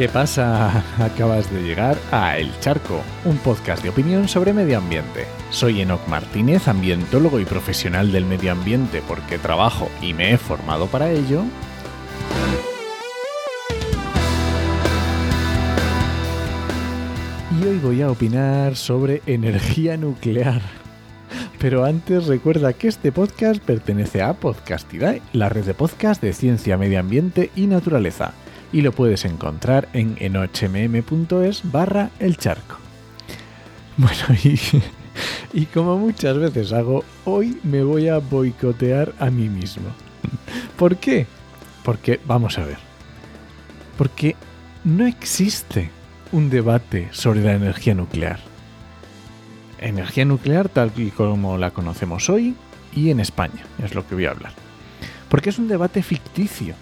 ¿Qué pasa? Acabas de llegar a El Charco, un podcast de opinión sobre medio ambiente. Soy Enoc Martínez, ambientólogo y profesional del medio ambiente porque trabajo y me he formado para ello. Y hoy voy a opinar sobre energía nuclear. Pero antes recuerda que este podcast pertenece a Podcastidae, la red de podcast de ciencia, medio ambiente y naturaleza y lo puedes encontrar en enochmm.es barra el charco. Bueno, y, y como muchas veces hago, hoy me voy a boicotear a mí mismo. ¿Por qué? Porque, vamos a ver, porque no existe un debate sobre la energía nuclear. Energía nuclear tal y como la conocemos hoy y en España, es lo que voy a hablar. Porque es un debate ficticio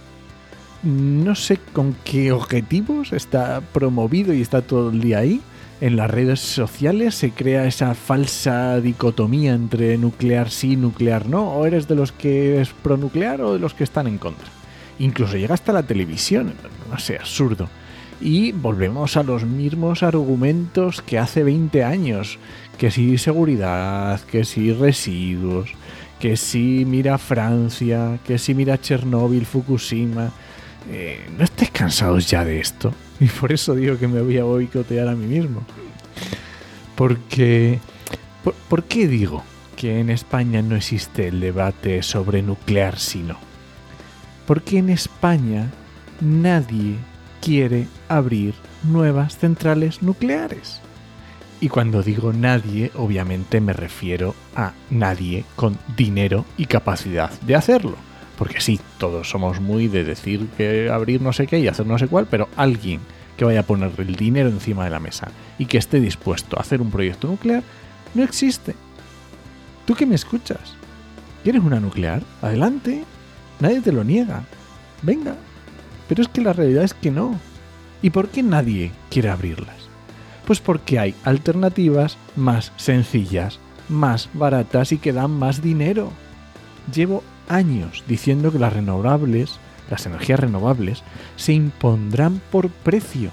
no sé con qué objetivos está promovido y está todo el día ahí. En las redes sociales se crea esa falsa dicotomía entre nuclear sí, nuclear no. O eres de los que es pro nuclear o de los que están en contra. Incluso llega hasta la televisión. No sé, absurdo. Y volvemos a los mismos argumentos que hace 20 años. Que si seguridad, que si residuos, que si mira Francia, que si mira Chernóbil, Fukushima eh, ¿no estáis cansados ya de esto? Y por eso digo que me voy a boicotear a mí mismo. Porque... ¿Por, qué digo que en España no existe el debate sobre nuclear sino? Porque en España nadie quiere abrir nuevas centrales nucleares. Y cuando digo nadie, obviamente me refiero a nadie con dinero y capacidad de hacerlo. Porque sí, todos somos muy de decir que abrir no sé qué y hacer no sé cuál, pero alguien que vaya a poner el dinero encima de la mesa y que esté dispuesto a hacer un proyecto nuclear, no existe. ¿Tú que me escuchas? ¿Quieres una nuclear? Adelante. Nadie te lo niega. Venga. Pero es que la realidad es que no. ¿Y por qué nadie quiere abrirlas? Pues porque hay alternativas más sencillas, más baratas y que dan más dinero. Llevo años diciendo que las renovables, las energías renovables, se impondrán por precio.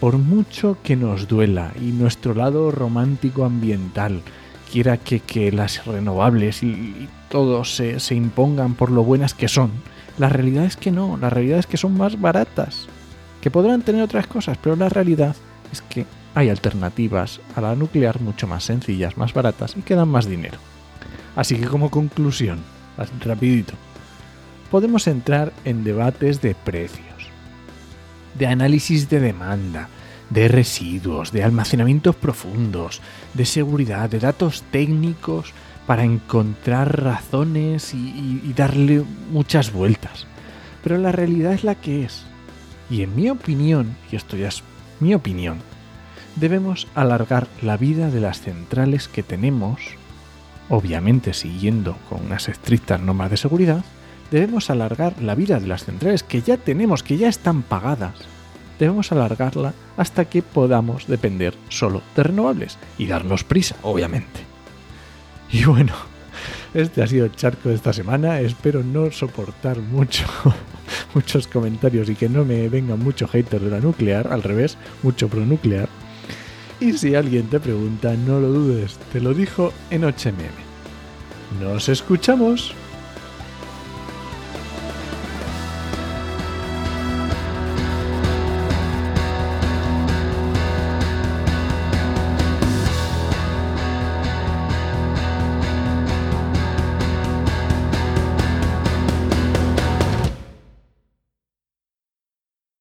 Por mucho que nos duela y nuestro lado romántico ambiental quiera que, las renovables y, todo se, se impongan por lo buenas que son, la realidad es que no, la realidad es que son más baratas. Que podrán tener otras cosas, pero la realidad es que hay alternativas a la nuclear mucho más sencillas, más baratas y que dan más dinero. Así que como conclusión, rapidito, podemos entrar en debates de precios, de análisis de demanda, de residuos, de almacenamientos profundos, de seguridad, de datos técnicos para encontrar razones y, darle muchas vueltas. Pero la realidad es la que es. Y en mi opinión, y esto ya es mi opinión, debemos alargar la vida de las centrales que tenemos obviamente siguiendo con unas estrictas normas de seguridad, debemos alargar la vida de las centrales que ya tenemos, que ya están pagadas. Debemos alargarla hasta que podamos depender solo de renovables y darnos prisa, obviamente. Y bueno, este ha sido el charco de esta semana. Espero no soportar mucho, muchos comentarios y que no me vengan mucho haters de la nuclear, al revés, mucho pro nuclear. Y si alguien te pregunta, no lo dudes, te lo dijo en HMM. Nos escuchamos.